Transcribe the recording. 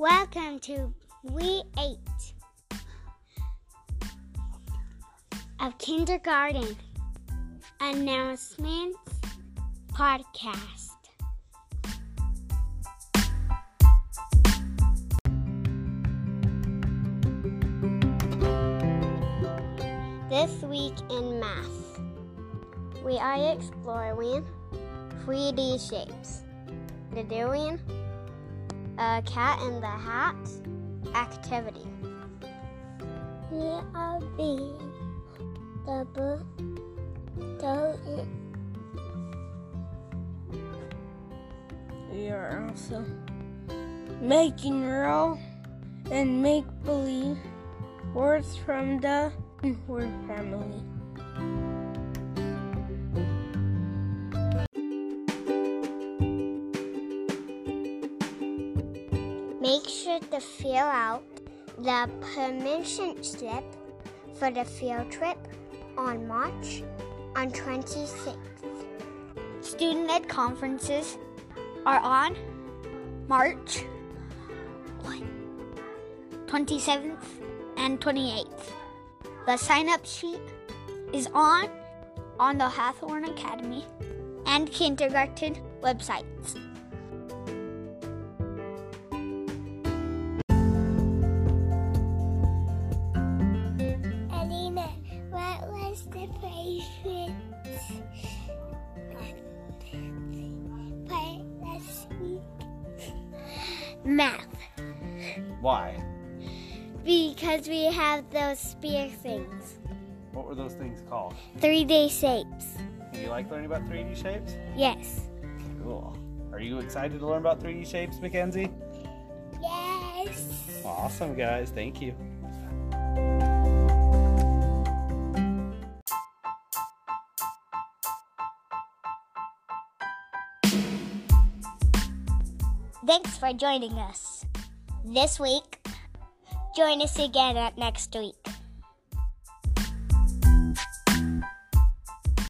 Welcome to We Eight of Kindergarten Announcements Podcast. This week in math, we are exploring 3D shapes. The doing a cat in the hat activity. We are being the book We are also making real and make believe words from the word family. Make sure to fill out the permission slip for the field trip on March on 26th. Student-led conferences are on March 27th and 28th. The sign-up sheet is on on the Hathorne Academy and kindergarten websites. Favorite part last week? Math. Why? Because we have those spear things. What were those things called? 3D shapes. Do you like learning about 3D shapes? Yes. Cool. Are you excited to learn about 3D shapes, Mackenzie? Yes. Awesome, guys. Thank you. Thanks for joining us this week. Join us again next week.